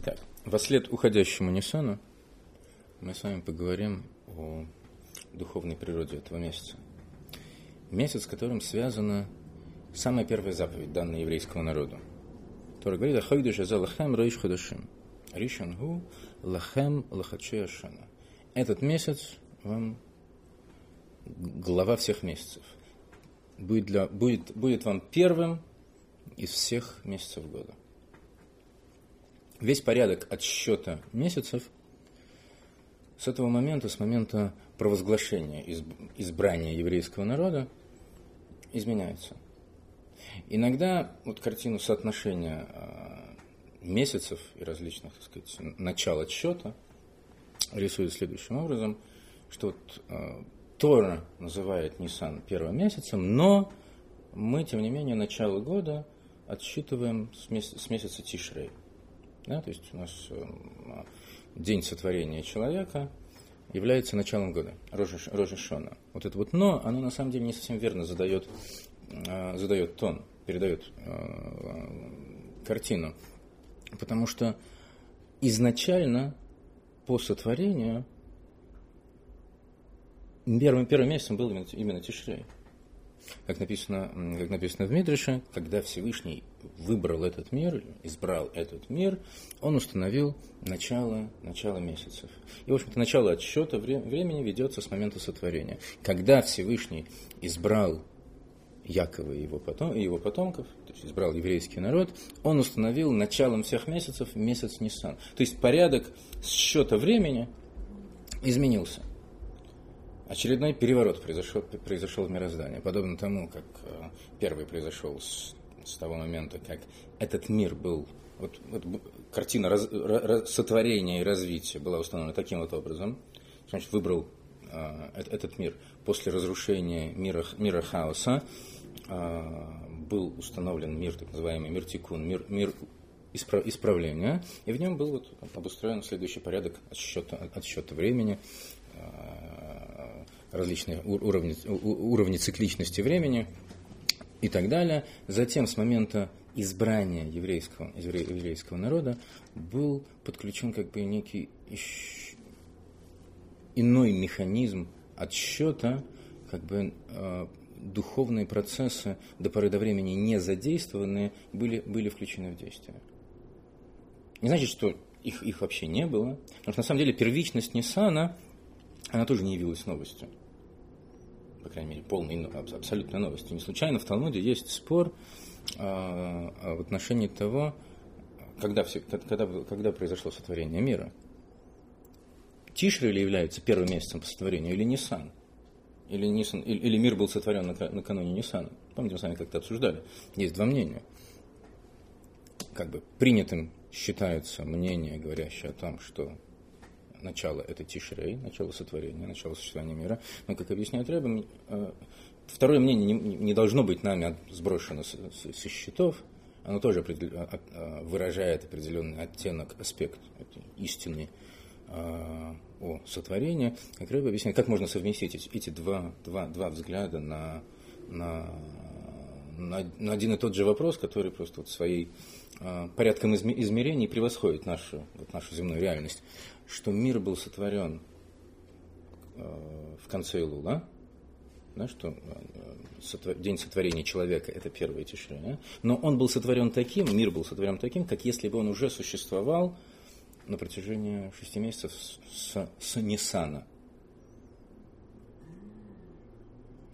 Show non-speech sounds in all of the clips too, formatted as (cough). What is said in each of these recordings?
Итак, во след уходящему Ниссану мы с вами поговорим о духовной природе этого месяца. Месяц, с которым связана самая первая заповедь, данная еврейскому народу. Тора говорит, «Ахойдыш за лахем роиш ходашим». Ришан гу лахем лахаче ашана. Этот месяц вам глава всех месяцев. Будет, для, будет, будет вам первым из всех месяцев года весь порядок отсчета месяцев с этого момента, с момента провозглашения избрания еврейского народа, изменяется. Иногда вот картину соотношения а, месяцев и различных, так сказать, начал отсчета рисует следующим образом, что вот а, Тора называет Нисан первым месяцем, но мы, тем не менее, начало года отсчитываем с месяца, с месяца Тишрей. Да? То есть у нас эм, день сотворения человека является началом года, Рожа. Вот это вот «но», оно на самом деле не совсем верно задает, э, задает тон, передает э, картину. Потому что изначально по сотворению первым, первым месяцем был именно, именно Тишрей как написано, как написано в Мидреше, когда Всевышний выбрал этот мир, избрал этот мир, он установил начало, начало месяцев. И, в общем-то, начало отсчета времени ведется с момента сотворения. Когда Всевышний избрал Якова и его, потом, и его потомков, то есть избрал еврейский народ, он установил началом всех месяцев месяц Ниссан. То есть порядок счета времени изменился очередной переворот произошел, произошел в мироздании, подобно тому, как э, первый произошел с, с того момента, как этот мир был, вот, вот картина раз, раз, сотворения и развития была установлена таким вот образом, значит, выбрал э, этот мир после разрушения мира, мира хаоса, э, был установлен мир, так называемый мир тикун, мир, мир исправления, и в нем был вот обустроен следующий порядок отсчета, отсчета времени, различные уровни, уровни цикличности времени и так далее. Затем с момента избрания еврейского, еврейского народа был подключен как бы некий иной механизм отсчета, как бы э, духовные процессы до поры до времени не задействованные были, были включены в действие. Не значит, что их, их вообще не было, потому что на самом деле первичность Ниссана, она тоже не явилась новостью по крайней мере, полной, абсолютной новостью. Не случайно в Талмуде есть спор а, а, в отношении того, когда, все, когда, когда произошло сотворение мира. Тишри ли является первым месяцем по сотворению или Нисан? Или, Нисан, или, или мир был сотворен накануне Нисана? Помните, мы с вами как-то обсуждали. Есть два мнения. Как бы принятым считается мнение, говорящее о том, что начало – это Тишрей, начало сотворения, начало существования мира. Но, как объясняет Рэббин, э, второе мнение не, должно быть нами сброшено со, со счетов, оно тоже а, а, выражает определенный оттенок, аспект истины э, о сотворении. Как Рэббин объясняет, как можно совместить эти, эти два, два, два взгляда на, на, на, один и тот же вопрос, который просто вот своей порядком измерений превосходит нашу, вот нашу земную реальность что мир был сотворен э, в конце Илула, да, что э, день сотворения человека – это первое тишина, да? но он был сотворен таким, мир был сотворен таким, как если бы он уже существовал на протяжении шести месяцев с, с Ниссана.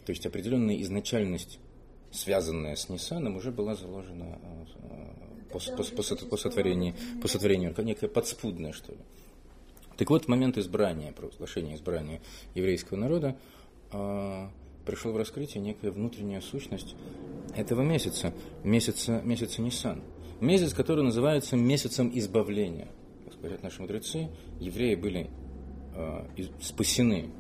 То есть определенная изначальность, связанная с Ниссаном, уже была заложена э, по, по, по, по, сотворению, по сотворению, некая подспудная, что ли. Так вот, в момент избрания, провозглашения избрания еврейского народа, э, пришел в раскрытие некая внутренняя сущность этого месяца, месяца, месяца Нисан. Месяц, который называется месяцем избавления. Как говорят наши мудрецы, евреи были э, спасены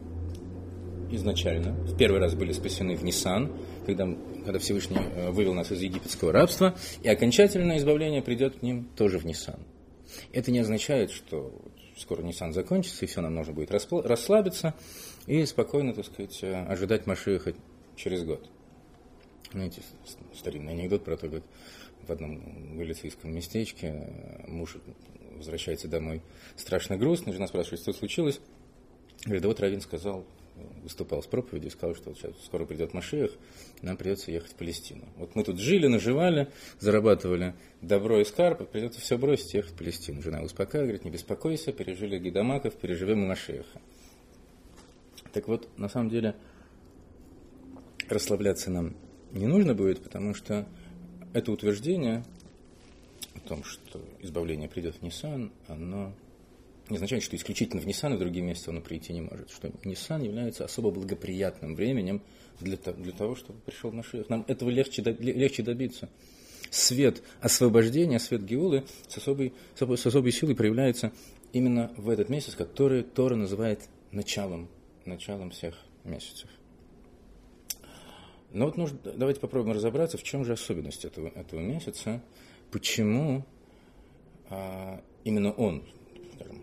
изначально, в первый раз были спасены в Нисан, когда, когда Всевышний э, вывел нас из египетского рабства, и окончательное избавление придет к ним тоже в Нисан. Это не означает, что скоро Nissan закончится, и все, нам нужно будет расслабиться и спокойно, так сказать, э, ожидать Машиха через год. Знаете, старинный анекдот про то, как в одном галицийском местечке. Муж возвращается домой страшно грустно. Жена спрашивает, что случилось. Говорит, да вот Равин сказал, выступал с проповедью, сказал, что вот сейчас скоро придет Машиах, нам придется ехать в Палестину. Вот мы тут жили, наживали, зарабатывали добро и скарб, придется все бросить и ехать в Палестину. Жена успокаивает, говорит, не беспокойся, пережили Гидамаков, переживем и Машиаха. Так вот, на самом деле, расслабляться нам не нужно будет, потому что это утверждение о том, что избавление придет в Ниссан, оно не означает, что исключительно в Ниссан и в другие месяцы оно прийти не может. Что Ниссан является особо благоприятным временем для, для того, чтобы пришел Машиах. Нам этого легче, легче добиться. Свет освобождения, свет Геулы с особой, с особой силой проявляется именно в этот месяц, который Тора называет началом, началом всех месяцев. Но вот нужно, давайте попробуем разобраться, в чем же особенность этого, этого месяца, почему а, именно он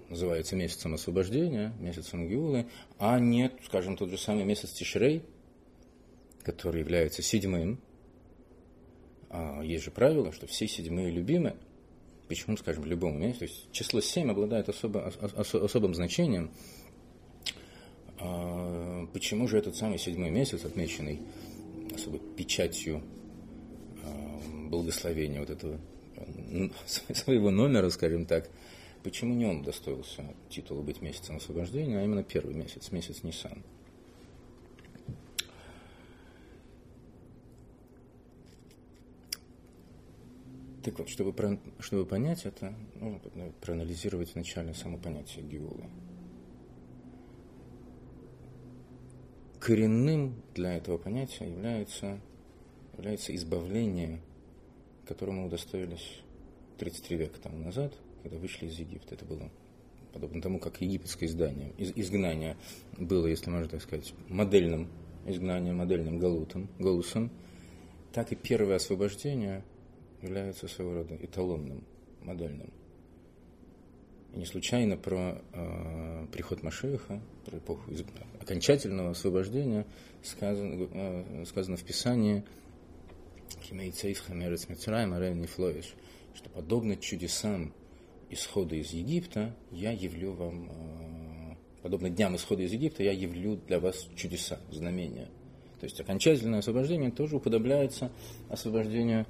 называется месяцем освобождения, месяцем Гиулы, а нет, скажем, тот же самый месяц Тишрей, который является седьмым. А есть же правило, что все седьмые любимы. Почему, скажем, в любом месяце? То есть число семь обладает особо, ос, особым значением. А почему же этот самый седьмой месяц, отмеченный особой печатью э, благословения вот этого своего номера, скажем так, почему не он достоился титула быть месяцем освобождения, а именно первый месяц, месяц Нисан. Так вот, чтобы, чтобы понять это, нужно проанализировать вначале само понятие Геулы. коренным для этого понятия является, является избавление, которому удостоились 33 века тому назад, когда вышли из Египта. Это было подобно тому, как египетское издание, из, изгнание было, если можно так сказать, модельным изгнанием, модельным галутом, голусом, так и первое освобождение является своего рода эталонным, модельным. И не случайно про э, приход Машеха, про эпоху окончательного освобождения сказано, э, сказано в Писании что подобно чудесам исхода из Египта, я явлю вам, э, подобно дням исхода из Египта, я явлю для вас чудеса, знамения. То есть окончательное освобождение тоже уподобляется освобождению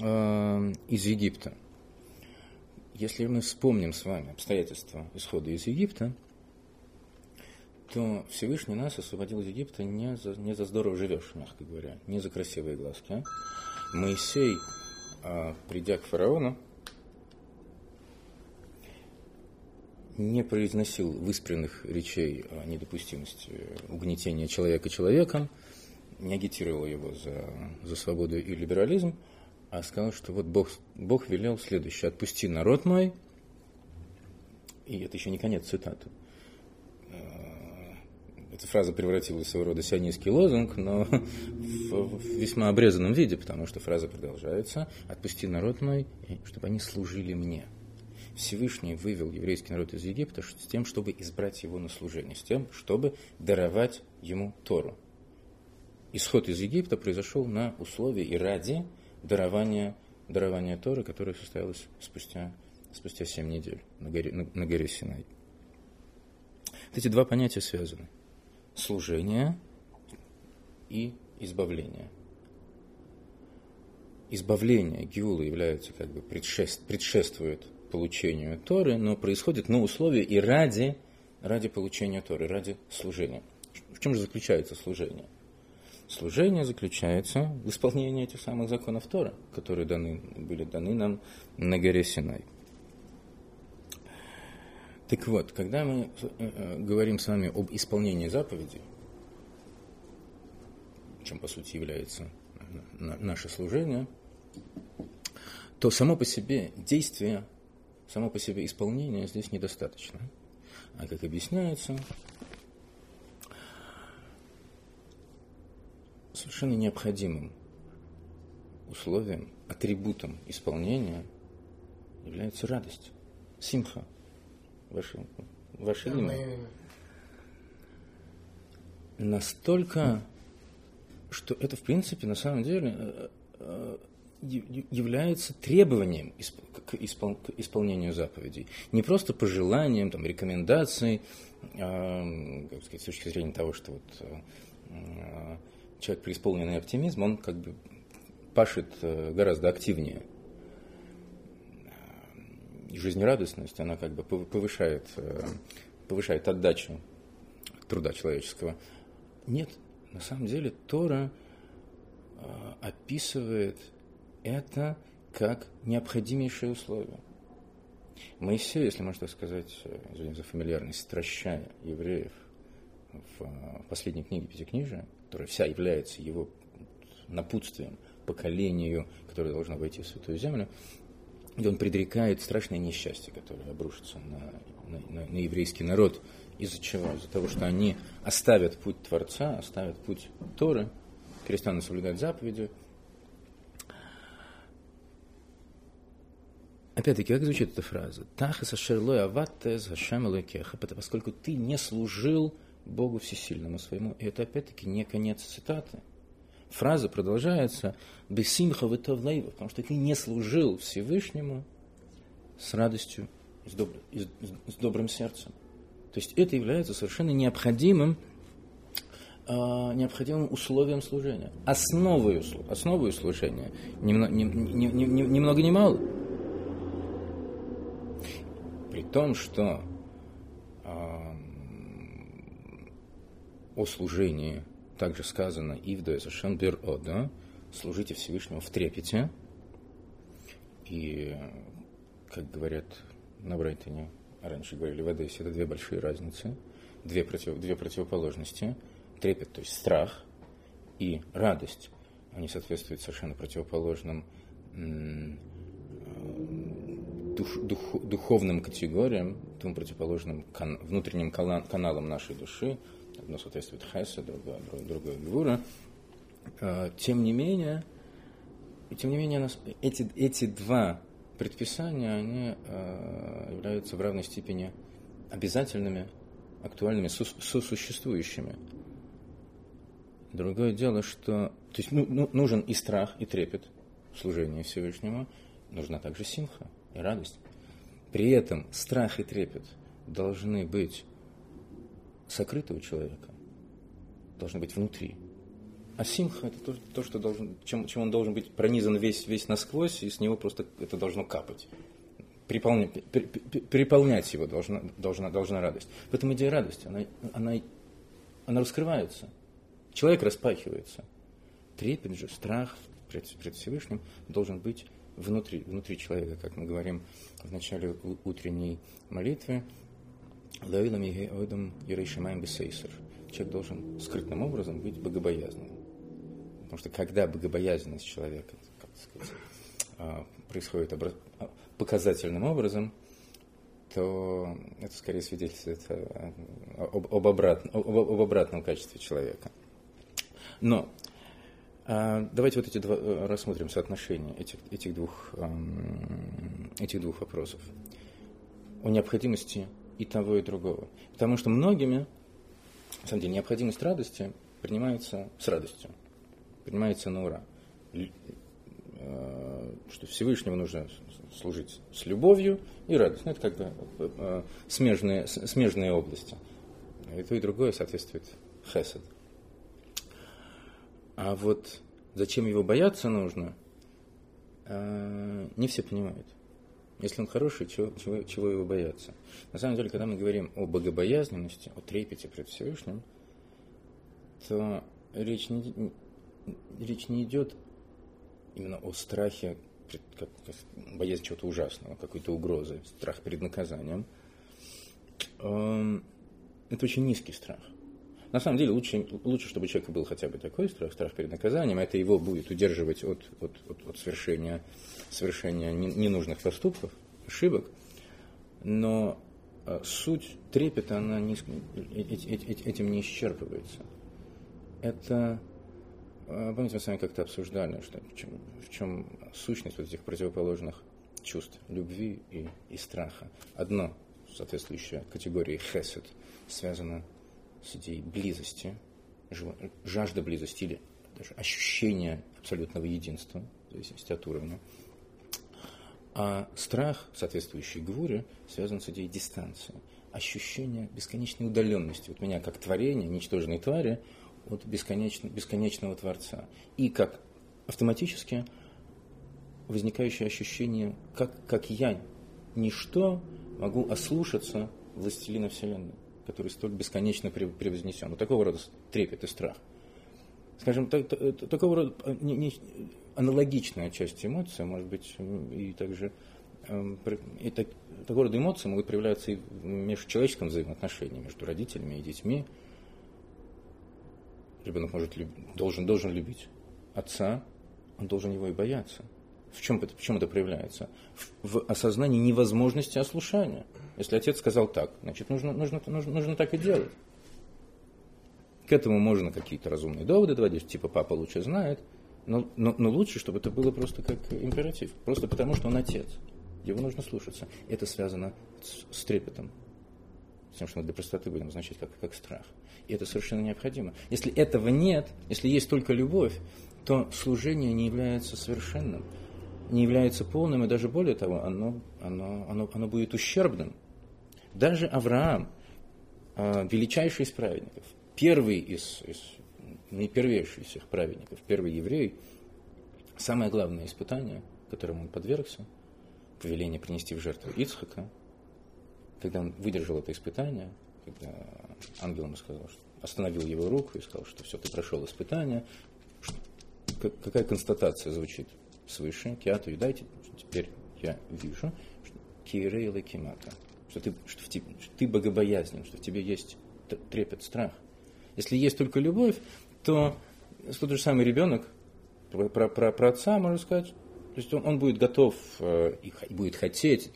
э, из Египта. Если мы вспомним с вами обстоятельства исхода из Египта, то Всевышний нас освободил из Египта не за, не за здорово живешь, мягко говоря, не за красивые глазки. А? Моисей, а, придя к фараону, не произносил выспренных речей о недопустимости угнетения человека человеком, не агитировал его за, за свободу и либерализм, а сказал, что вот Бог, Бог велел следующее, отпусти народ мой, и это еще не конец цитаты. Э, эта фраза превратилась в своего рода сионистский лозунг, но (laughs) в, в весьма обрезанном виде, потому что фраза продолжается «Отпусти народ мой, чтобы они служили мне». Всевышний вывел еврейский народ из Египта с тем, чтобы избрать его на служение, с тем, чтобы даровать ему Тору. Исход из Египта произошел на условии и ради дарование, дарование Торы, которое состоялось спустя, спустя 7 недель на горе, на, на горе Синай. эти два понятия связаны. Служение и избавление. Избавление Гиула является как бы предшеств, предшествует получению Торы, но происходит на условии и ради, ради получения Торы, ради служения. В чем же заключается служение? Служение заключается в исполнении этих самых законов Тора, которые даны, были даны нам на горе Синай. Так вот, когда мы э, э, говорим с вами об исполнении заповедей, чем по сути является наше служение, то само по себе действие, само по себе исполнение здесь недостаточно. А как объясняется, совершенно необходимым условием, атрибутом исполнения является радость, симха, ваше, ваше имя. Настолько, что это, в принципе, на самом деле, э, э, является требованием к исполнению заповедей. Не просто пожеланием, там, рекомендацией, как сказать, с точки зрения того, что вот, а, человек, преисполненный оптимизм, он как бы пашет э, гораздо активнее. И жизнерадостность, она как бы повышает, э, повышает отдачу труда человеческого. Нет, на самом деле Тора э, описывает это как необходимейшее условие. Моисей, если можно сказать, извините за фамильярность, стращая евреев в последней книге Пятикнижия, которая вся является его напутствием поколению, которое должно войти в Святую Землю, где он предрекает страшное несчастье, которое обрушится на, на, на еврейский народ. Из-за чего? Из-за того, что они оставят путь Творца, оставят путь Торы, перестанут соблюдать заповеди. Опять-таки, как звучит эта фраза? Тахаса шерлой аваттез хашам поскольку ты не служил Богу Всесильному своему. И это опять-таки не конец цитаты. Фраза продолжается «Бесимха витовлейва», потому что ты не служил Всевышнему с радостью с, с, с добрым сердцем. То есть это является совершенно необходимым, э, необходимым условием служения, основой, основой служения, ни, ни, ни, ни, ни, ни много ни мало. Том, что о служении также сказано «Ивдо эсашен бир ода» «Служите Всевышнему в трепете». И, как говорят на Брайтоне, раньше говорили в Одессе, это две большие разницы, две, против, две противоположности. Трепет, то есть страх, и радость. Они соответствуют совершенно противоположным дух, дух, духовным категориям, тому противоположным кан, внутренним каналам нашей души, одно соответствует Хеса, другое, другое Гвура. А, тем не менее, тем не менее, эти, эти два предписания, они а, являются в равной степени обязательными, актуальными, сосуществующими. Другое дело, что то есть, ну, ну, нужен и страх, и трепет в служении Всевышнему, нужна также симха и радость. При этом страх и трепет должны быть сокрыто у человека, должно быть внутри. А симха – это то, то что должен, чем, чем он должен быть пронизан весь, весь насквозь, и с него просто это должно капать. Переполнять, переполнять его должна, должна, должна радость. В этом идея радости, она, она, она раскрывается. Человек распахивается. Трепет же, страх пред, пред Всевышним должен быть внутри, внутри человека, как мы говорим в начале утренней молитвы. Лавилам Егеодам Ерейшимаем. Человек должен скрытным образом быть богобоязным. Потому что когда богобоязненность человека как сказать, а, происходит а, показательным образом, то это скорее свидетельствует об, об, обратном, об, об обратном качестве человека. Но давайте вот эти два, э, рассмотрим соотношение этих, этих, двух, этих двух вопросов. О необходимости и того, и другого. Потому что многими, на самом деле, необходимость радости принимается с радостью, принимается на ура. Э, что Всевышнему нужно служить с любовью и радостью. Ну, это как бы э, смежные, смежные области. И то, и другое соответствует хесед. А вот зачем его бояться нужно, э, не все понимают. Если он хороший, чего, чего, чего его бояться? На самом деле, когда мы говорим о богобоязненности, о трепете пред Всевышним, то речь не, речь не идет именно о страхе, пред, как, боязнь чего-то ужасного, какой-то угрозы, страх перед наказанием. Эм, это очень низкий страх. На самом деле лучше, лучше, чтобы у человека был хотя бы такой страх, страх перед наказанием, это его будет удерживать от, от, от, от совершения, совершения ненужных поступков, ошибок. Но а, суть трепета, она не, этим не исчерпывается. Это, а, помните, мы с вами как-то обсуждали, что, в, чем, в чем сущность вот этих противоположных чувств, любви и, и страха. Одно, соответствующее категории хесед, связано с идеей близости, жажда близости или даже ощущение абсолютного единства, зависимости от уровня. А страх, соответствующий гвуре, связан с идеей дистанции, ощущение бесконечной удаленности от меня как творения, ничтожной твари, от бесконечно, бесконечного Творца. И как автоматически возникающее ощущение, как, как я, ничто, могу ослушаться властелина Вселенной, который столь бесконечно превознесен. Вот такого рода трепет и страх. Скажем, так, такого рода э, не, не, аналогичная часть эмоций, может быть, и также эм, и так, такого рода эмоции могут проявляться и в межчеловеческом взаимоотношении между родителями и детьми. Ребенок может, должен, должен любить отца, он должен его и бояться. В чем, это, в чем это проявляется? В, в осознании невозможности ослушания. Если отец сказал так, значит, нужно, нужно, нужно, нужно так и делать. К этому можно какие-то разумные доводы доводить, типа папа лучше знает – но, но, но лучше, чтобы это было просто как императив. Просто потому, что он отец. Его нужно слушаться. Это связано с, с трепетом. С тем, что мы для простоты будем означать как, как страх. И это совершенно необходимо. Если этого нет, если есть только любовь, то служение не является совершенным, не является полным, и даже более того, оно, оно, оно, оно будет ущербным. Даже Авраам, а, величайший из праведников, первый из, из наипервейший из всех праведников, первый еврей, самое главное испытание, которому он подвергся, повеление принести в жертву Ицхака, когда он выдержал это испытание, когда ангел ему сказал, что остановил его руку и сказал, что все, ты прошел испытание, какая констатация звучит свыше, киату и дайте, теперь я вижу, что киерейла кимата, что ты, что, в тебе, что ты богобоязнен, что в тебе есть трепет, страх. Если есть только любовь, то тот же самый ребенок про, про, про, про отца, можно сказать, то есть он, он будет готов э, и будет хотеть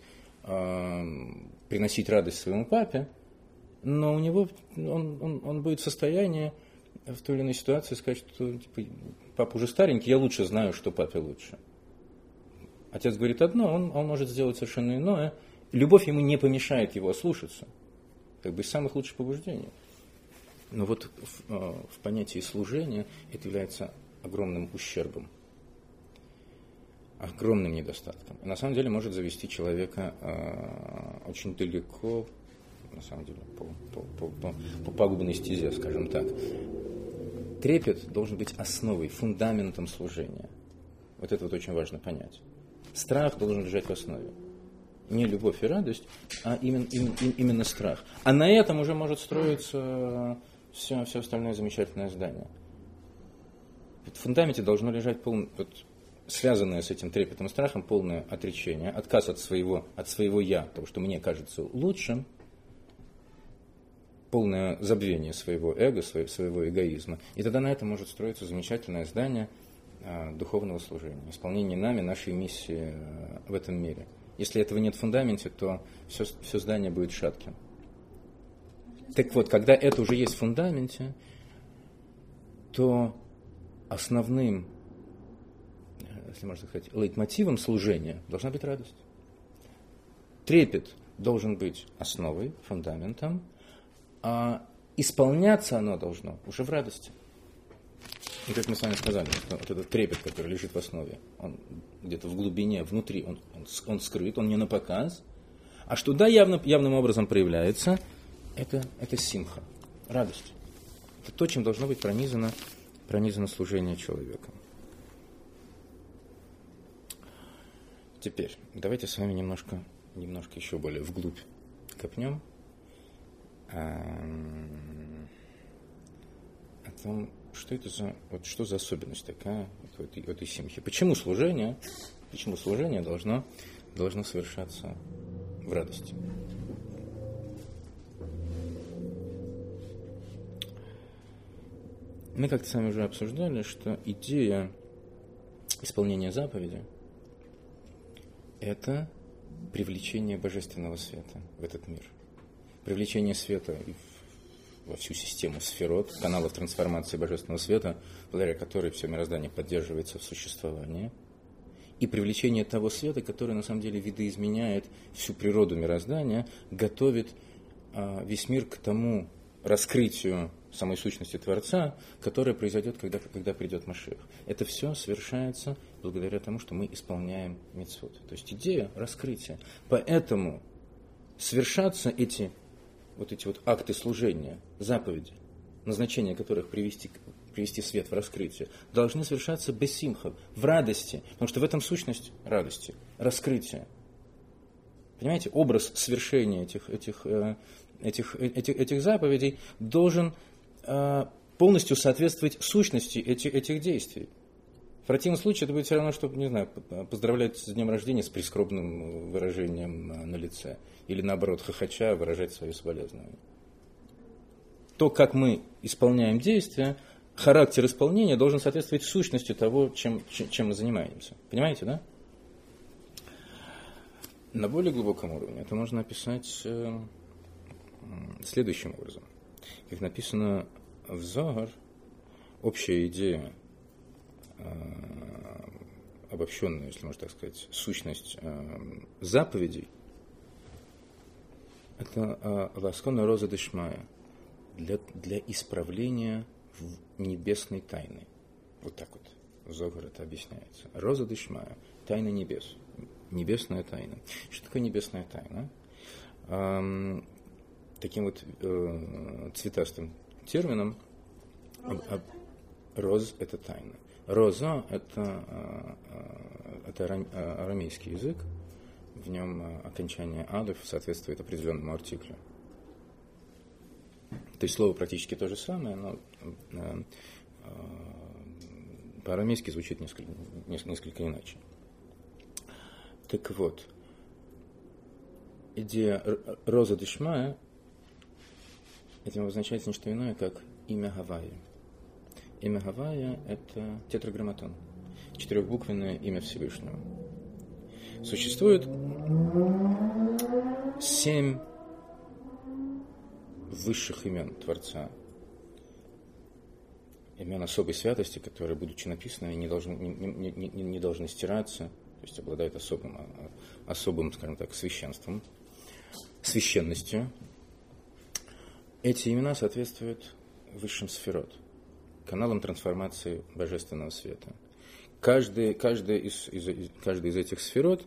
э, приносить радость своему папе, но у него он, он, он будет в состоянии в той или иной ситуации сказать, что типа, папа уже старенький, я лучше знаю, что папе лучше. Отец говорит одно, он, он может сделать совершенно иное. Любовь ему не помешает его ослушаться. Как бы из самых лучших побуждений. Но вот в, э, в понятии служения это является огромным ущербом, огромным недостатком. На самом деле может завести человека э, очень далеко, на самом деле, по, по, по, по, по пагубной стезе, скажем так. Трепет должен быть основой, фундаментом служения. Вот это вот очень важно понять. Страх должен лежать в основе. Не любовь и радость, а именно, именно, именно страх. А на этом уже может строиться все, все остальное замечательное здание. В фундаменте должно лежать полное, вот, связанное с этим трепетом и страхом полное отречение, отказ от своего, от своего «я», того, что мне кажется лучшим, полное забвение своего эго, своего эгоизма. И тогда на этом может строиться замечательное здание а, духовного служения, исполнение нами нашей миссии а, в этом мире. Если этого нет в фундаменте, то все, все здание будет шатким. Так вот, когда это уже есть в фундаменте, то основным, если можно сказать, лейтмотивом служения должна быть радость. Трепет должен быть основой, фундаментом, а исполняться оно должно уже в радости. И как мы с вами сказали, что вот этот трепет, который лежит в основе, он где-то в глубине, внутри, он, он, он скрыт, он не на показ. А что да, явно, явным образом проявляется – это, это симха, радость. Это то, чем должно быть пронизано, пронизано служение человека. Теперь, давайте с вами немножко, немножко еще более вглубь копнем о том, что это за, вот что за особенность такая вот этой, этой симхи. Почему служение, почему служение должно, должно совершаться в радости? Мы как-то с вами уже обсуждали, что идея исполнения заповеди – это привлечение божественного света в этот мир. Привлечение света во всю систему сферот, каналов трансформации божественного света, благодаря которой все мироздание поддерживается в существовании, и привлечение того света, который на самом деле видоизменяет всю природу мироздания, готовит а, весь мир к тому раскрытию самой сущности Творца, которая произойдет, когда, когда придет Машех. Это все совершается благодаря тому, что мы исполняем мецвод. То есть идея раскрытия. Поэтому совершаться эти вот эти вот акты служения, заповеди, назначение которых привести, привести свет в раскрытие, должны совершаться без симха, в радости, потому что в этом сущность радости, раскрытия. Понимаете, образ свершения этих, этих, э, этих, этих, этих заповедей должен э, полностью соответствовать сущности этих, этих действий. Противном случае это будет все равно, что, не знаю, поздравлять с днем рождения с прискорбным выражением э, на лице. Или наоборот, хохоча выражать свое соболезнование. То, как мы исполняем действия, характер исполнения должен соответствовать сущности того, чем, чем мы занимаемся. Понимаете, да? На более глубоком уровне это можно описать э, следующим образом. Как написано в Зогар, общая идея, э, обобщенная, если можно так сказать, сущность э, заповедей, это ласкона роза дешмая для, для исправления небесной тайны. Вот так вот Зогар это объясняется. Роза дешмая, тайна небес – Небесная тайна. Что такое небесная тайна? А, таким вот э, цветастым термином об, роз – это тайна. Роза – это, э, это арамейский язык, в нем окончание адов соответствует определенному артиклю. То есть слово практически то же самое, но э, по-арамейски звучит несколько, несколько иначе. Так вот, идея Роза Дешмая этим обозначается не что иное, как имя Гавайи. Имя Гавайя – это тетраграмматон, четырехбуквенное имя Всевышнего. Существует семь высших имен Творца, имен особой святости, которые, будучи написаны, не должны, не, не, не, не должны стираться – то есть обладают особым, а, особым, скажем так, священством, священностью. Эти имена соответствуют высшим сферот, каналам трансформации божественного света. Каждый, каждый, из, из, каждый из этих сферот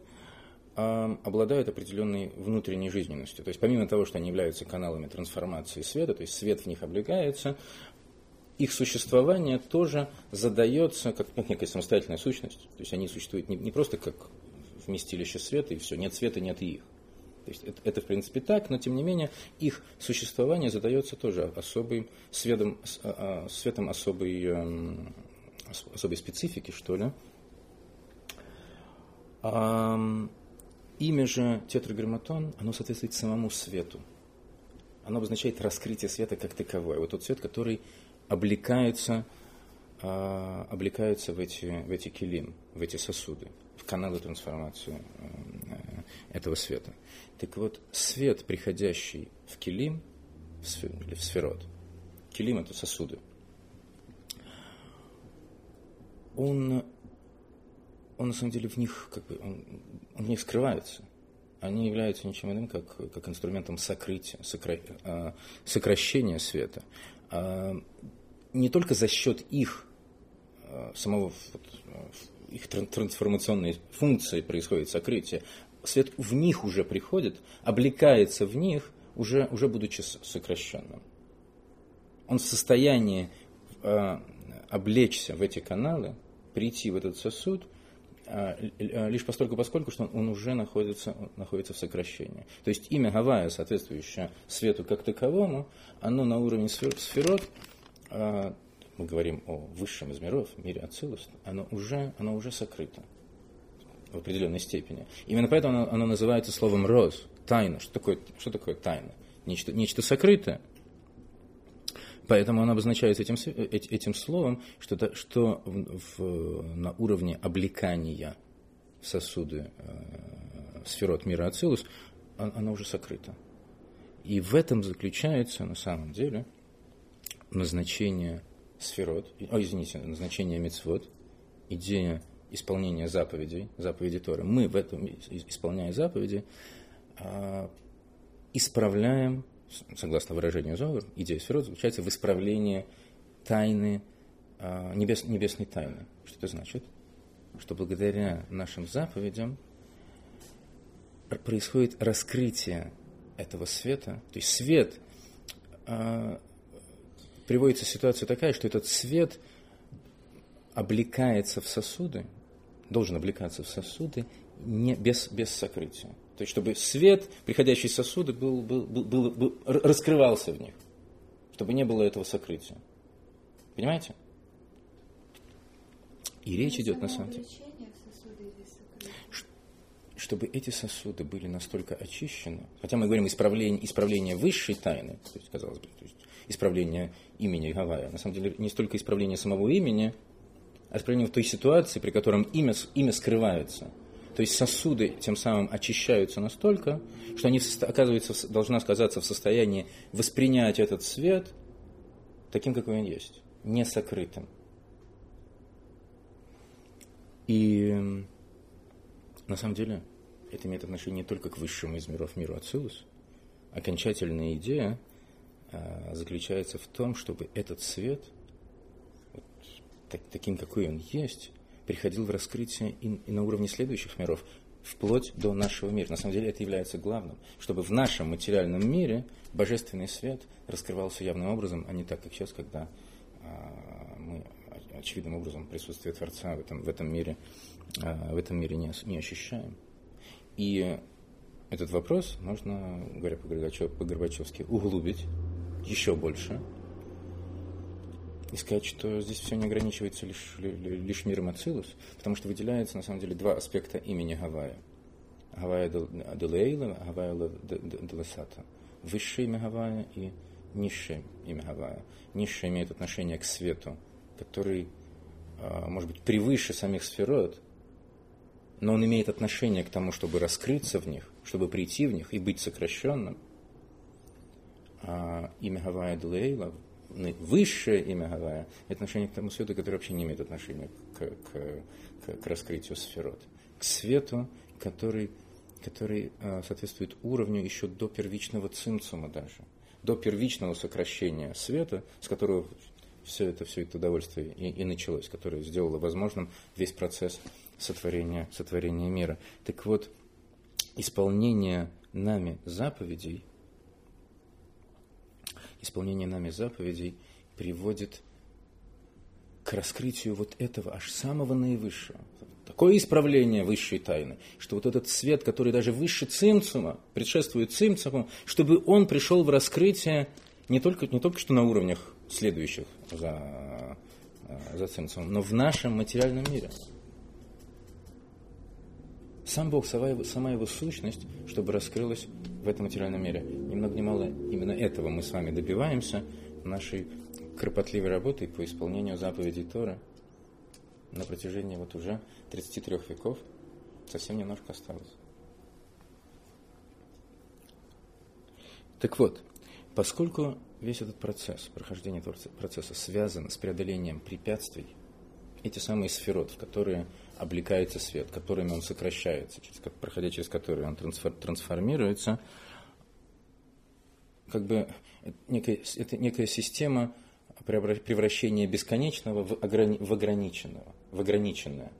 э, обладает определенной внутренней жизненностью. То есть помимо того, что они являются каналами трансформации света, то есть свет в них облегается, их существование тоже задается как, как некая самостоятельная сущность. То есть они существуют не, не просто как вместилище света и все, нет света, нет и их. То есть это, это в принципе так, но тем не менее их существование задается тоже особым светом, а, а, светом особой, эм, особой специфики, что ли. Имя же тетраграмматон, оно соответствует самому свету. Оно обозначает раскрытие света как таковое. Вот тот свет, который облекаются, а, облекаются в эти, в эти килим, в эти сосуды, в каналы трансформации э, этого света. Так вот, свет, приходящий в килим, или в сферот, килим – это сосуды, он, он на самом деле в них, как бы, он, он в них скрывается. Они являются ничем иным, как, как инструментом сокрытия, сокра, а, сокращения света. А, не только за счет их а, самого их трансформационной функции происходит сокрытие, свет в них уже приходит, облекается в них, уже, уже будучи сокращенным. Он в состоянии э, облечься в эти каналы, прийти в этот сосуд а, а, лишь постольку поскольку, что он уже находится, находится в сокращении. То есть имя Гавайя, соответствующее свету как таковому, оно на уровне сферот, а, мы говорим о высшем из миров, мире Ацилус, оно уже, оно уже сокрыто в определенной степени. Именно поэтому оно, оно называется словом роз, тайна. Что такое, что такое тайна? Нечто, нечто сокрытое. Поэтому он обозначает этим, этим словом, что, -то, что в, в, на уровне облекания сосуды э, сферот мира Ацилус, оно уже сокрыто. И в этом заключается на самом деле назначение сферот, о, извините, назначение мецвод, идея исполнения заповедей, заповеди Торы. Мы в этом, исполняя заповеди, э, исправляем согласно выражению Зовар, идея сферот заключается в исправлении тайны, а, небес, небесной тайны. Что это значит? Что благодаря нашим заповедям происходит раскрытие этого света. То есть свет а, приводится ситуация такая, что этот свет облекается в сосуды, должен облекаться в сосуды не, без, без сокрытия. То есть, чтобы свет, приходящий из сосуда, был, был, был, был, был, раскрывался в них. Чтобы не было этого сокрытия. Понимаете? И речь идет на самом деле. Чтобы эти сосуды были настолько очищены, хотя мы говорим исправление, исправление высшей тайны, то есть, казалось бы, то есть исправление имени Гавая, на самом деле не столько исправление самого имени, исправление в той ситуации, при котором имя, имя скрывается – то есть сосуды тем самым очищаются настолько, что они оказываются, должны оказаться в состоянии воспринять этот свет таким, какой он есть, не сокрытым. И на самом деле это имеет отношение не только к высшему из миров миру Ацилус. Окончательная идея а, заключается в том, чтобы этот свет, так, таким, какой он есть, приходил в раскрытие и, и на уровне следующих миров, вплоть до нашего мира. На самом деле это является главным, чтобы в нашем материальном мире божественный свет раскрывался явным образом, а не так, как сейчас, когда а, мы очевидным образом присутствие Творца в этом, в этом мире, а, в этом мире не, не ощущаем. И этот вопрос можно, говоря по-горбачевски, углубить еще больше – и сказать, что здесь все не ограничивается лишь, лишь миром Ацилус, потому что выделяется на самом деле два аспекта имени Гавая. Гавая Делейла, Гавая Делесата. Высшее имя Гавая и низшее имя Гавая. Низшее имеет отношение к свету, который, а, может быть, превыше самих сферот, но он имеет отношение к тому, чтобы раскрыться в них, чтобы прийти в них и быть сокращенным. А имя Гавая Делейла высшее имя Гавая – это отношение к тому свету, который вообще не имеет отношения к, к, к, к раскрытию сферот. К свету, который, который а, соответствует уровню еще до первичного цимцума даже, до первичного сокращения света, с которого все это, все это удовольствие и, и началось, которое сделало возможным весь процесс сотворения, сотворения мира. Так вот, исполнение нами заповедей – исполнение нами заповедей приводит к раскрытию вот этого аж самого наивысшего. Такое исправление высшей тайны, что вот этот свет, который даже выше цимцума, предшествует цимцуму, чтобы он пришел в раскрытие не только, не только что на уровнях следующих за, за цимцумом, но в нашем материальном мире. Сам Бог, сама его, сама его сущность, чтобы раскрылась в этом материальном мире. Ни много ни мало именно этого мы с вами добиваемся нашей кропотливой работой по исполнению заповедей Тора на протяжении вот уже 33 веков. Совсем немножко осталось. Так вот, поскольку весь этот процесс, прохождение процесса связан с преодолением препятствий, эти самые сферот, в которые облекается свет, которыми он сокращается, через, проходя через которые он трансформируется, как бы некая, это некая система превращения бесконечного в, ограни, в ограниченного, в ограниченное.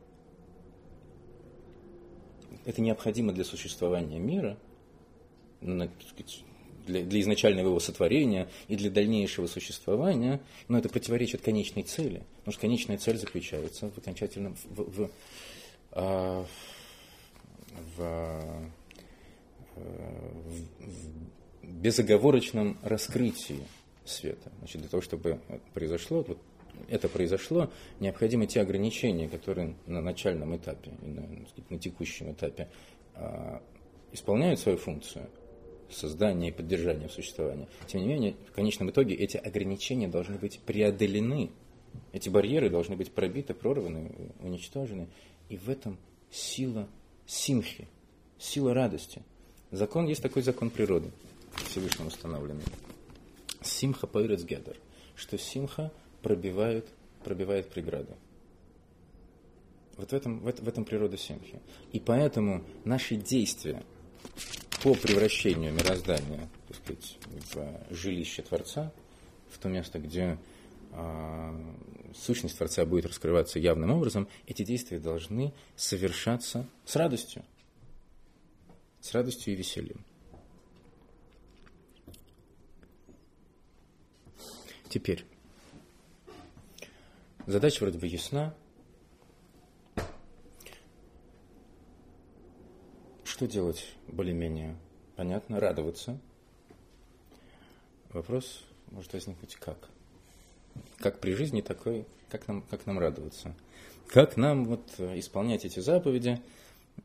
Это необходимо для существования мира, для, для изначального его сотворения и для дальнейшего существования, но это противоречит конечной цели. Потому что конечная цель заключается в окончательном, в, в, а, в, в, в безоговорочном раскрытии света. Значит, для того, чтобы произошло, вот это произошло, необходимы те ограничения, которые на начальном этапе, на, на текущем этапе а, исполняют свою функцию – создания и поддержания существования. Тем не менее, в конечном итоге эти ограничения должны быть преодолены, эти барьеры должны быть пробиты, прорваны, уничтожены. И в этом сила симхи, сила радости. Закон есть такой закон природы, Всевышним установленный. Симха поирец гедер, что симха пробивает, пробивает преграды. Вот в этом, в этом природа симхи. И поэтому наши действия по превращению мироздания, так сказать, в жилище Творца, в то место, где э, сущность Творца будет раскрываться явным образом, эти действия должны совершаться с радостью. С радостью и весельем. Теперь, задача вроде бы ясна. Что делать более-менее понятно? Радоваться. Вопрос может возникнуть как? Как при жизни, такой, как нам, как нам радоваться? Как нам вот исполнять эти заповеди?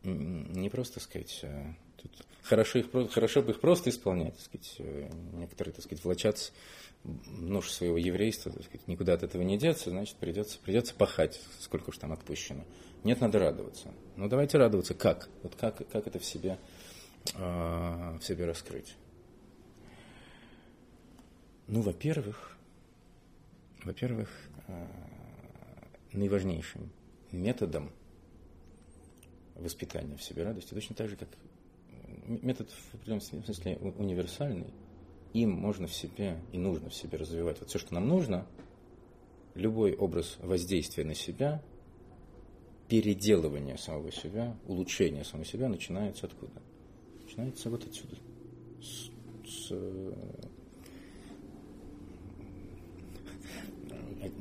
Не просто сказать, а тут хорошо, их, хорошо бы их просто исполнять, так сказать, э, некоторые, так сказать, влачатся нож своего еврейства, так сказать, никуда от этого не деться, значит, придется, придется пахать, сколько уж там отпущено. Нет, надо радоваться. Ну, давайте радоваться. Как? Вот как, как это в себе, э, в себе раскрыть? Ну, во-первых, во-первых, э, наиважнейшим методом воспитания в себе радости, точно так же, как метод в определенном смысле универсальный, им можно в себе и нужно в себе развивать. Вот все, что нам нужно, любой образ воздействия на себя, переделывание самого себя, улучшение самого себя начинается откуда? Начинается вот отсюда. С, с, (laughs)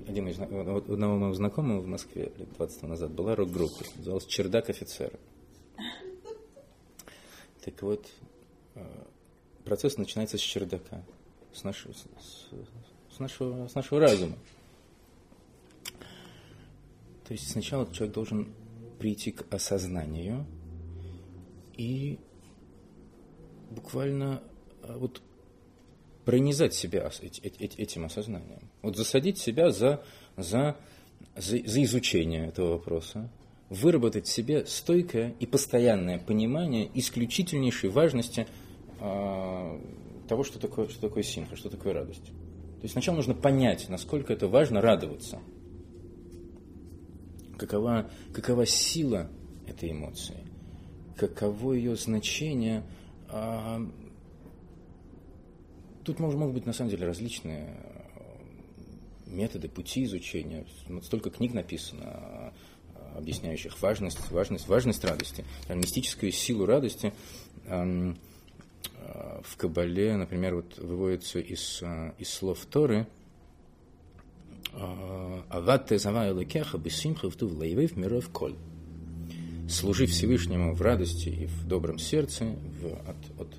один из вот одного моего знакомого в Москве лет 20 назад была рок-группа, называлась «Чердак офицера». Так вот, э, процесс начинается с чердака, с нашего, с, с нашего, с нашего разума. То есть сначала человек должен прийти к осознанию и буквально а, вот пронизать себя этим осознанием. Вот засадить себя за, за, за, за изучение этого вопроса, выработать в себе стойкое и постоянное понимание исключительнейшей важности – а, того, что такое, что такое симха, что такое радость. То есть сначала нужно понять, насколько это важно радоваться. Какова, какова сила этой эмоции, каково ее значение. А, тут может, могут быть на самом деле различные методы, пути изучения. Столько книг написано, объясняющих важность, важность, важность радости, мистическую силу радости в Кабале, например, вот выводится из, а, из слов Торы а, «Ават тезава элакеха бессимха втув лаевев миров коль». Служи Всевышнему в радости и в добром сердце, в, от, от,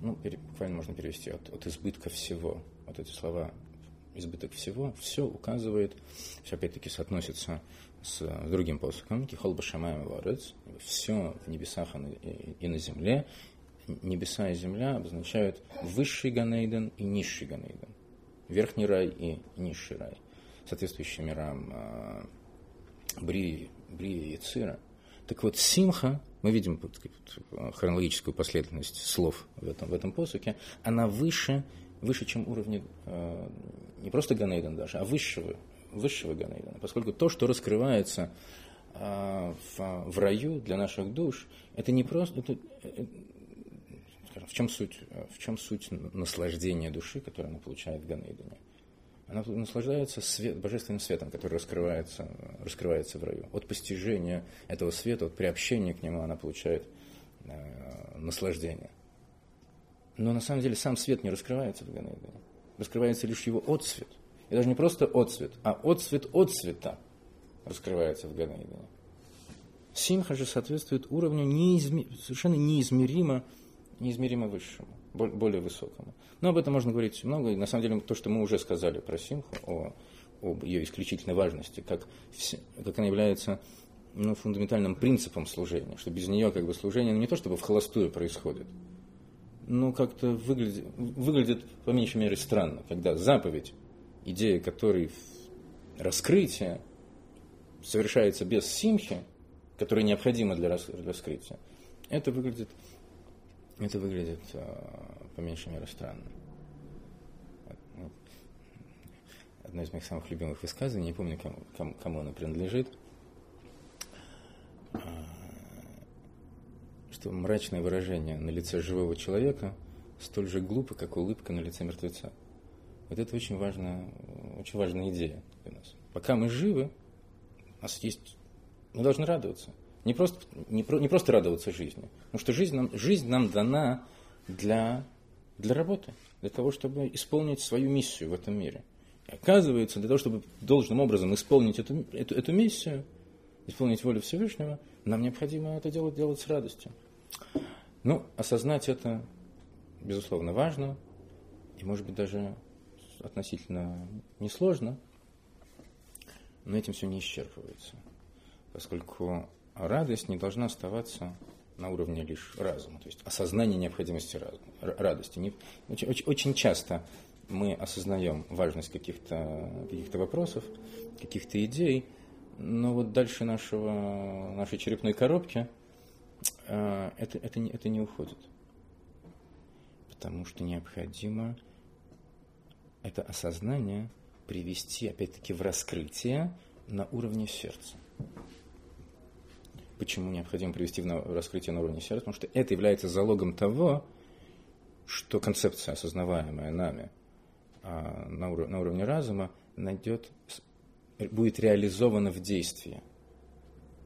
ну, буквально можно перевести, от, от избытка всего. Вот эти слова избыток всего, все указывает, все опять-таки соотносится с другим посохом, кихол башамаем варец, все в небесах и на земле, небеса и земля обозначают высший Ганейден и низший Ганейден. Верхний рай и низший рай. Соответствующие мирам э, Брии, Брии и Цира. Так вот, Симха, мы видим хронологическую последовательность слов в этом, в этом посоке, она выше, выше, чем уровни э, не просто Ганейден даже, а высшего, высшего Ганейдена. Поскольку то, что раскрывается э, в, в раю для наших душ, это не просто, это, скажем, в чем суть, в чем суть наслаждения души, которое она получает в Ганейдене? Она наслаждается свет, божественным светом, который раскрывается, раскрывается в раю. От постижения этого света, от приобщения к нему она получает э, наслаждение. Но на самом деле сам свет не раскрывается в Ганейдене. Раскрывается лишь его отцвет. И даже не просто отцвет, а отцвет от цвета раскрывается в Ганейдене. Симха же соответствует уровню неизме, совершенно неизмеримо неизмеримо высшему, более высокому. Но об этом можно говорить много, и на самом деле то, что мы уже сказали про Симху, о, об ее исключительной важности, как, как она является ну, фундаментальным принципом служения, что без нее как бы служение ну, не то чтобы в холостую происходит, но как-то выглядит, выглядит по меньшей мере странно, когда заповедь, идея которой раскрытие совершается без симхи, которая необходима для раскрытия, это выглядит это выглядит а, по меньшей мере странно. Одно из моих самых любимых высказываний, не помню, кому, кому, кому оно принадлежит, а, что мрачное выражение на лице живого человека столь же глупо, как улыбка на лице мертвеца. Вот это очень важная, очень важная идея для нас. Пока мы живы, у нас есть, мы должны радоваться. Не просто, не, про, не просто радоваться жизни, потому что жизнь нам, жизнь нам дана для, для работы, для того, чтобы исполнить свою миссию в этом мире. И оказывается, для того, чтобы должным образом исполнить эту, эту, эту миссию, исполнить волю Всевышнего, нам необходимо это делать, делать с радостью. Ну, осознать это, безусловно, важно, и, может быть, даже относительно несложно, но этим все не исчерпывается, поскольку радость не должна оставаться на уровне лишь разума, то есть осознание необходимости радости. Очень, очень, часто мы осознаем важность каких-то каких вопросов, каких-то идей, но вот дальше нашего, нашей черепной коробки э, это, это, это не уходит. Потому что необходимо это осознание привести, опять-таки, в раскрытие на уровне сердца. Почему необходимо привести в раскрытие на уровне сердца? Потому что это является залогом того, что концепция, осознаваемая нами а, на, уровне разума, найдет будет реализовано в действии.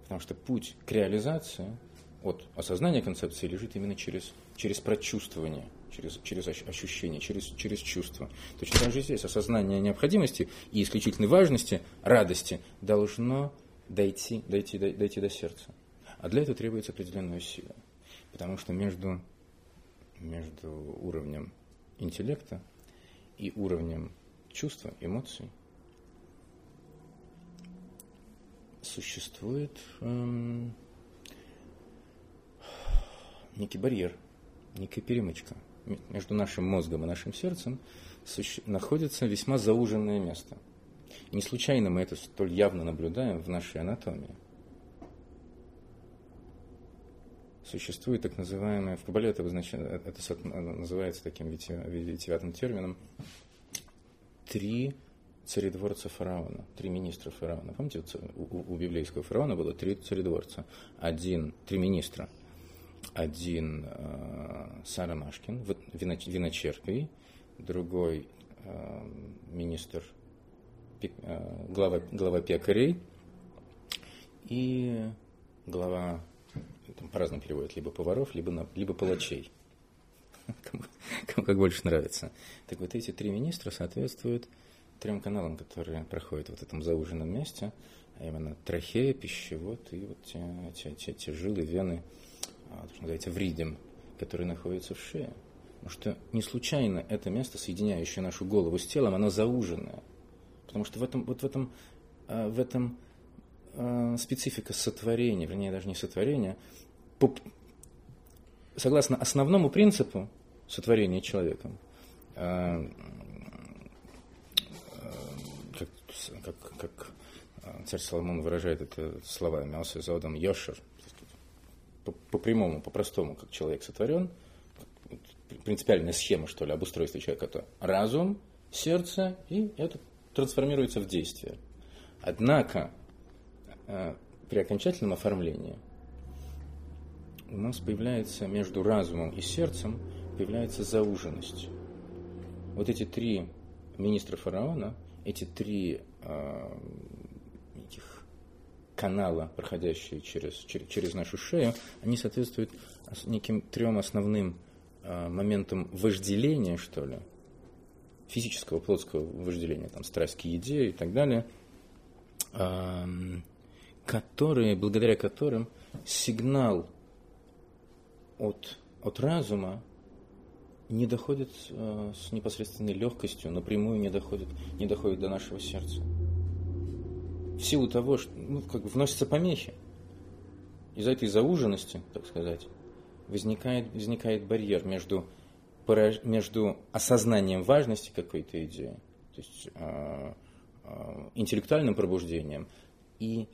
Потому что путь к реализации от осознания концепции лежит именно через, через прочувствование, через, через ощущение, через, через чувство. Точно так же здесь осознание необходимости и исключительной важности, радости должно дойти, дойти, дойти до сердца. А для этого требуется определенная сила. Потому что между, между уровнем интеллекта и уровнем чувства, эмоций – существует эм, некий барьер, некая перемычка. Между нашим мозгом и нашим сердцем находится весьма зауженное место. И не случайно мы это столь явно наблюдаем в нашей анатомии. Существует так называемое, в Кабале это, это называется таким витиеватым термином, три царедворца фараона, три министра фараона. Помните, у, у библейского фараона было три царедворца. Один, три министра. Один э, Сара Машкин, виночерпий, другой э, министр, э, глава, глава пекарей и глава, там по-разному переводят, либо поваров, либо, либо палачей. Кому, кому как больше нравится. Так вот эти три министра соответствуют трем каналам, которые проходят в этом зауженном месте, а именно трахея, пищевод и вот те, те, те, те жилы, вены, а, что называется, вридем, которые находятся в шее. Потому что не случайно это место, соединяющее нашу голову с телом, оно зауженное. Потому что в этом, вот в этом, а, в этом а, специфика сотворения, вернее, даже не сотворения, по, согласно основному принципу сотворения человеком, как, как а, царь Соломон выражает это словами «Аса заодам йошер», по, прямому, по простому, как человек сотворен, принципиальная схема, что ли, об устройстве человека, это разум, сердце, и это трансформируется в действие. Однако, а, при окончательном оформлении у нас появляется между разумом и сердцем появляется зауженность. Вот эти три министра фараона – эти три э, этих канала, проходящие через, через, через нашу шею, они соответствуют неким трем основным э, моментам вожделения, что ли, физического, плотского вожделения, там, страсть к еде и так далее, э, которые, благодаря которым сигнал от, от разума не доходит э, с непосредственной легкостью, напрямую не доходит, не доходит до нашего сердца. В силу того, что ну, как бы вносятся помехи. Из-за этой зауженности, так сказать, возникает, возникает барьер между, между осознанием важности какой-то идеи, то есть э, э, интеллектуальным пробуждением и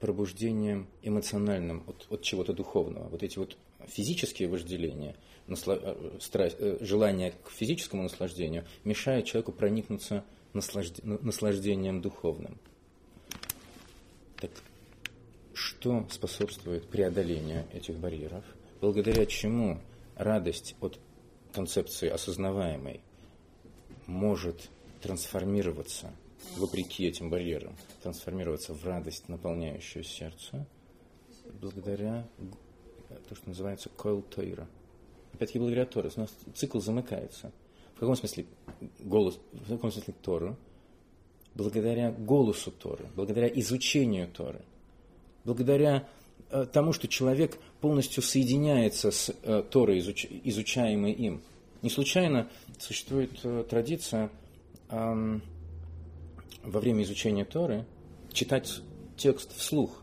пробуждением эмоциональным от, от чего-то духовного. Вот эти вот физические вожделения, насла... Э, страсть, э, желание к физическому наслаждению мешает человеку проникнуться наслажд... наслаждением духовным. Так что способствует преодолению этих барьеров? Благодаря чему радость от концепции осознаваемой может трансформироваться, вопреки этим барьерам, трансформироваться в радость, наполняющую сердце, благодаря то, что называется койл тойра. Опять-таки благодаря Торы. У нас цикл замыкается. В каком смысле голос, в каком смысле Тору? Благодаря голосу Торы, благодаря изучению Торы, благодаря э, тому, что человек полностью соединяется с э, Торой, изуч, изучаемой им. Не случайно существует э, традиция во время изучения Торы читать текст вслух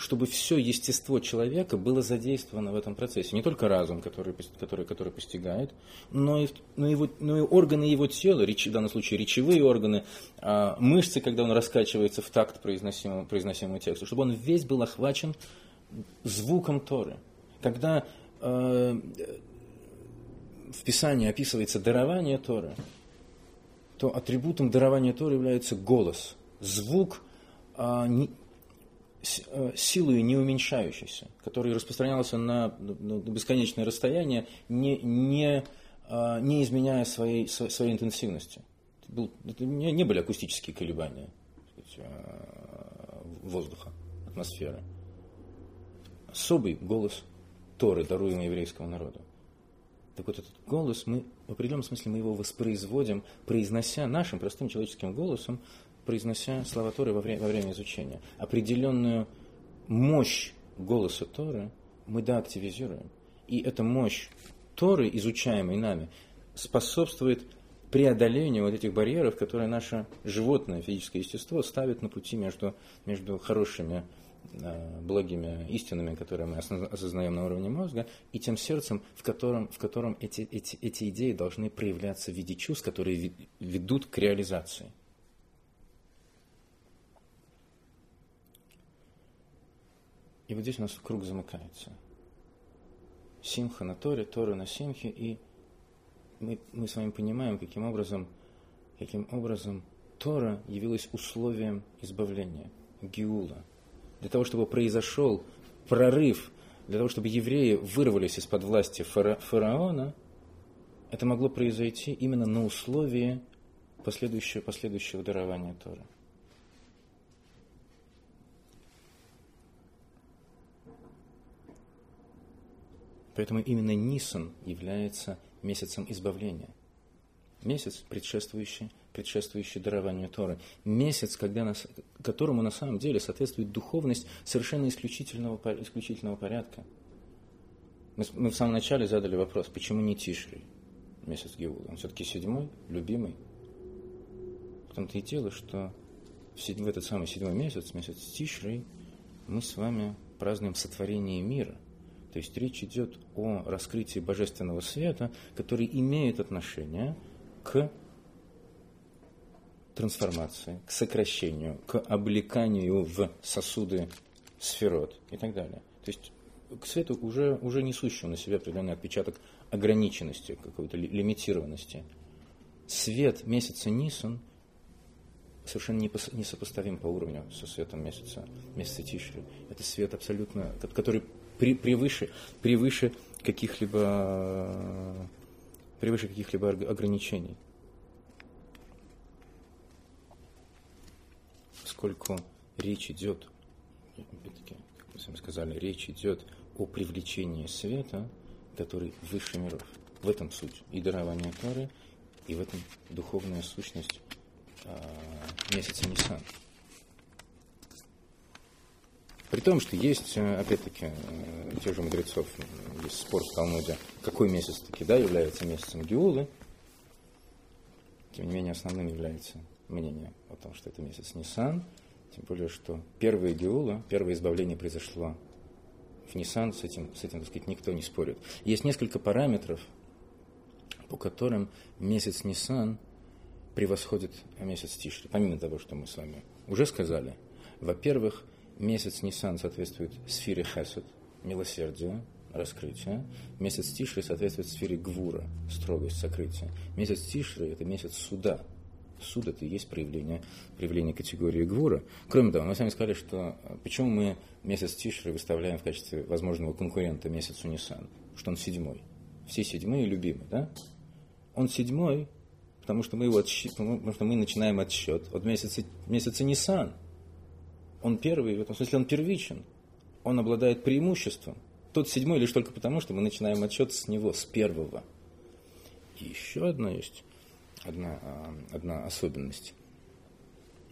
чтобы все естество человека было задействовано в этом процессе. Не только разум, который, который, который постигает, но и, но, его, но и органы его тела, реч, в данном случае речевые органы, а, мышцы, когда он раскачивается в такт произносимого, произносимого текста, чтобы он весь был охвачен звуком Торы. Когда э, в Писании описывается дарование Торы, то атрибутом дарования Торы является голос, звук, а, силой не уменьшающейся, который распространялся на, бесконечное расстояние, не, не, а, не изменяя своей, своей интенсивности. Это, был, это не, были акустические колебания сказать, а, воздуха, атмосферы. Особый голос Торы, даруемый еврейскому народу. Так вот этот голос, мы в определенном смысле мы его воспроизводим, произнося нашим простым человеческим голосом произнося слова Торы во время, во время изучения. Определенную мощь голоса Торы мы да активизируем. И эта мощь Торы, изучаемой нами, способствует преодолению вот этих барьеров, которые наше животное, физическое естество ставит на пути между, между хорошими, э, благими истинами, которые мы осознаем на уровне мозга, и тем сердцем, в котором, в котором эти, эти, эти идеи должны проявляться в виде чувств, которые ведут к реализации. И вот здесь у нас круг замыкается. Симха на Торе, Тора на Симхе, и мы, мы с вами понимаем, каким образом, каким образом Тора явилась условием избавления, Гиула. Для того, чтобы произошел прорыв, для того, чтобы евреи вырвались из-под власти фара, фараона, это могло произойти именно на условии последующего, последующего дарования Тора. Поэтому именно Нисан является месяцем избавления. Месяц, предшествующий, предшествующий дарованию Торы. Месяц, когда нас, которому на самом деле соответствует духовность совершенно исключительного, исключительного порядка. Мы, мы в самом начале задали вопрос, почему не Тишри, месяц Геула? Он все-таки седьмой, любимый. В том-то и дело, что в, седьмой, в этот самый седьмой месяц, месяц Тишри, мы с вами празднуем сотворение мира – то есть речь идет о раскрытии божественного света, который имеет отношение к трансформации, к сокращению, к облеканию в сосуды сферот и так далее. То есть к свету уже, уже несущему на себе определенный отпечаток ограниченности, какой-то лимитированности. Свет месяца Нисан совершенно несопоставим по уровню со светом месяца, месяца Тишри. Это свет абсолютно, который превыше, превыше каких-либо превыше каких-либо ограничений. Поскольку речь идет, как мы с вами сказали, речь идет о привлечении света, который выше миров. В этом суть и дарование Торы, и в этом духовная сущность э, месяца Нисан. При том, что есть, э, опять-таки, э, тех же мудрецов, есть спор в Талмуде, какой месяц таки да, является месяцем Геулы. Тем не менее, основным является мнение о том, что это месяц Нисан. Тем более, что первая Геула, первое избавление произошло в Нисан, с этим, с этим, так сказать, никто не спорит. Есть несколько параметров, по которым месяц Нисан превосходит месяц Тишри. Помимо того, что мы с вами уже сказали. Во-первых, Месяц Нисан соответствует сфере Хесед, милосердия, раскрытия. Месяц Тишри соответствует сфере Гвура, строгость, сокрытия. Месяц Тишри – это месяц суда. Суд – это и есть проявление, проявление категории Гвура. Кроме того, мы с вами сказали, что э, почему мы месяц Тишри выставляем в качестве возможного конкурента месяцу Нисан? Что он седьмой. все седьмые любимы, да? Он седьмой, потому что мы его отсчит, потому что мы начинаем отсчет от месяца, месяца Нисан. Он первый, в этом смысле он первичен. Он обладает преимуществом. Тот седьмой лишь только потому, что мы начинаем отсчет с него, с первого. И еще одна есть, одна, а, одна особенность,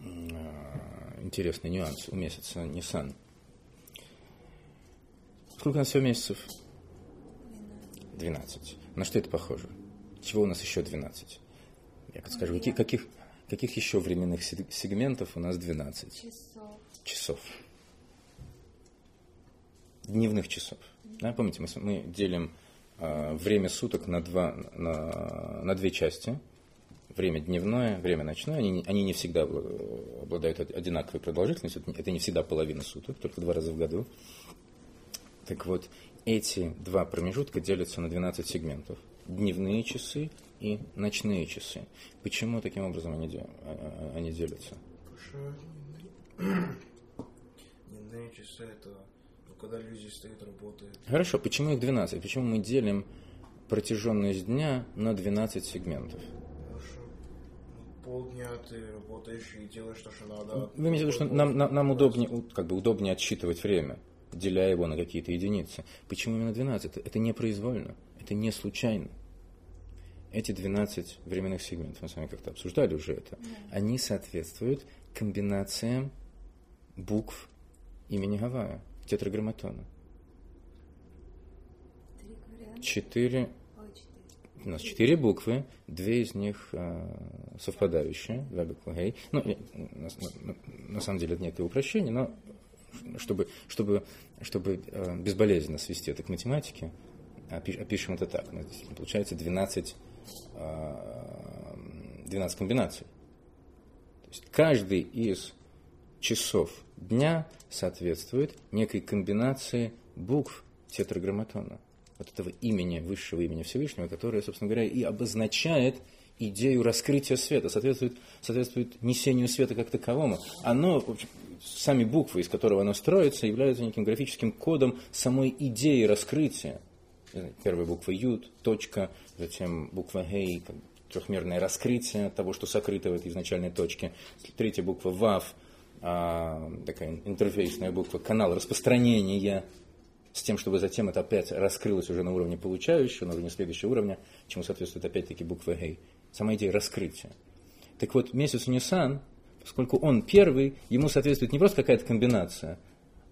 а, интересный нюанс у месяца Нисан. Сколько у нас всего месяцев? 12. На что это похоже? Чего у нас еще 12? Я скажу, каких, каких, каких еще временных сегментов у нас 12? Часов. Дневных часов. Да, помните, мы, мы делим э, время суток на, два, на, на две части. Время дневное, время ночное. Они, они не всегда обладают одинаковой продолжительностью. Это не всегда половина суток, только два раза в году. Так вот, эти два промежутка делятся на 12 сегментов. Дневные часы и ночные часы. Почему таким образом они, а, а, они делятся? Часы это ну, когда люди стоят, работают. Хорошо, почему их 12? Почему мы делим протяженность дня на 12 сегментов? Хорошо. Ну, полдня ты работаешь и делаешь то, что надо. Вы имеете в виду, что нам, нам, нам удобнее, как бы удобнее отсчитывать время, деля его на какие-то единицы. Почему именно 12? Это, это непроизвольно, это не случайно эти 12 временных сегментов, мы с вами как-то обсуждали уже это, да. они соответствуют комбинациям букв имени Гавая, тетраграмматона. Четыре. У нас четыре буквы, две из них э, совпадающие, два буквы гей. Ну, на, на, на самом деле это некое упрощение, но чтобы, чтобы, чтобы э, безболезненно свести это к математике, опишем это так. Получается 12 12 э, комбинаций. То есть каждый из часов дня соответствует некой комбинации букв тетраграмматона. Вот этого имени, высшего имени Всевышнего, которое, собственно говоря, и обозначает идею раскрытия света, соответствует, соответствует несению света как таковому. Оно, сами буквы, из которого оно строится, являются неким графическим кодом самой идеи раскрытия. Первая буква Юд, точка, затем буква Гей, трехмерное раскрытие того, что сокрыто в этой изначальной точке. Третья буква Вав, а, такая интерфейсная буква, канал распространения с тем, чтобы затем это опять раскрылось уже на уровне получающего, на уровне следующего уровня, чему соответствует опять-таки буква Гей. Сама идея раскрытия. Так вот, месяц Нисан, поскольку он первый, ему соответствует не просто какая-то комбинация,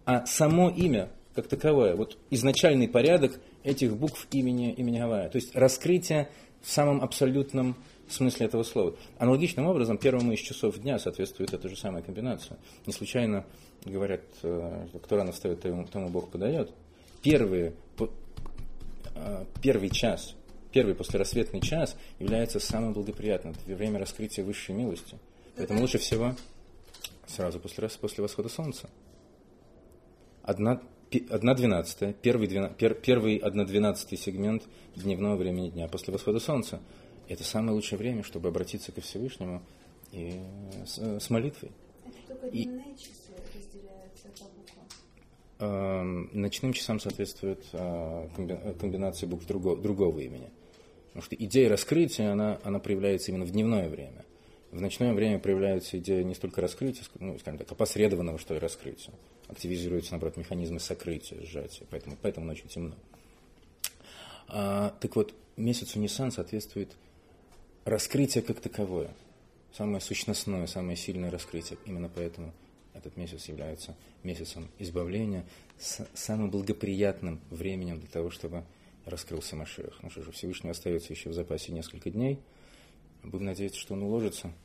а само имя как таковое, вот изначальный порядок этих букв имени, имени Гавая. То есть раскрытие в самом абсолютном смысле этого слова. Аналогичным образом первому из часов дня соответствует эта же самая комбинация. Не случайно говорят, э, кто рано встает, тому, Бог подает. Первые, э, первый час, первый послерассветный час является самым благоприятным. Это время раскрытия высшей милости. Поэтому лучше всего сразу после, после восхода солнца. Одна 1 двенадцатая, первый, пер, первый 1 двенадцатый сегмент дневного времени дня после восхода солнца. Это самое лучшее время, чтобы обратиться ко Всевышнему и с, с молитвой. Это только дневные и, часы разделяются по буквам? Э, ночным часам соответствует э, комбинация букв другого, другого имени. Потому что идея раскрытия, она, она проявляется именно в дневное время. В ночное время проявляется идея не столько раскрытия, ну, скажем так, опосредованного, что ли, раскрытия активизируются, наоборот, механизмы сокрытия, сжатия, поэтому, поэтому ночью темно. А, так вот, месяцу Ниссан соответствует раскрытие как таковое, самое сущностное, самое сильное раскрытие. Именно поэтому этот месяц является месяцем избавления, самым благоприятным временем для того, чтобы раскрылся Машех. Ну что же, Всевышний остается еще в запасе несколько дней. Будем надеяться, что он уложится –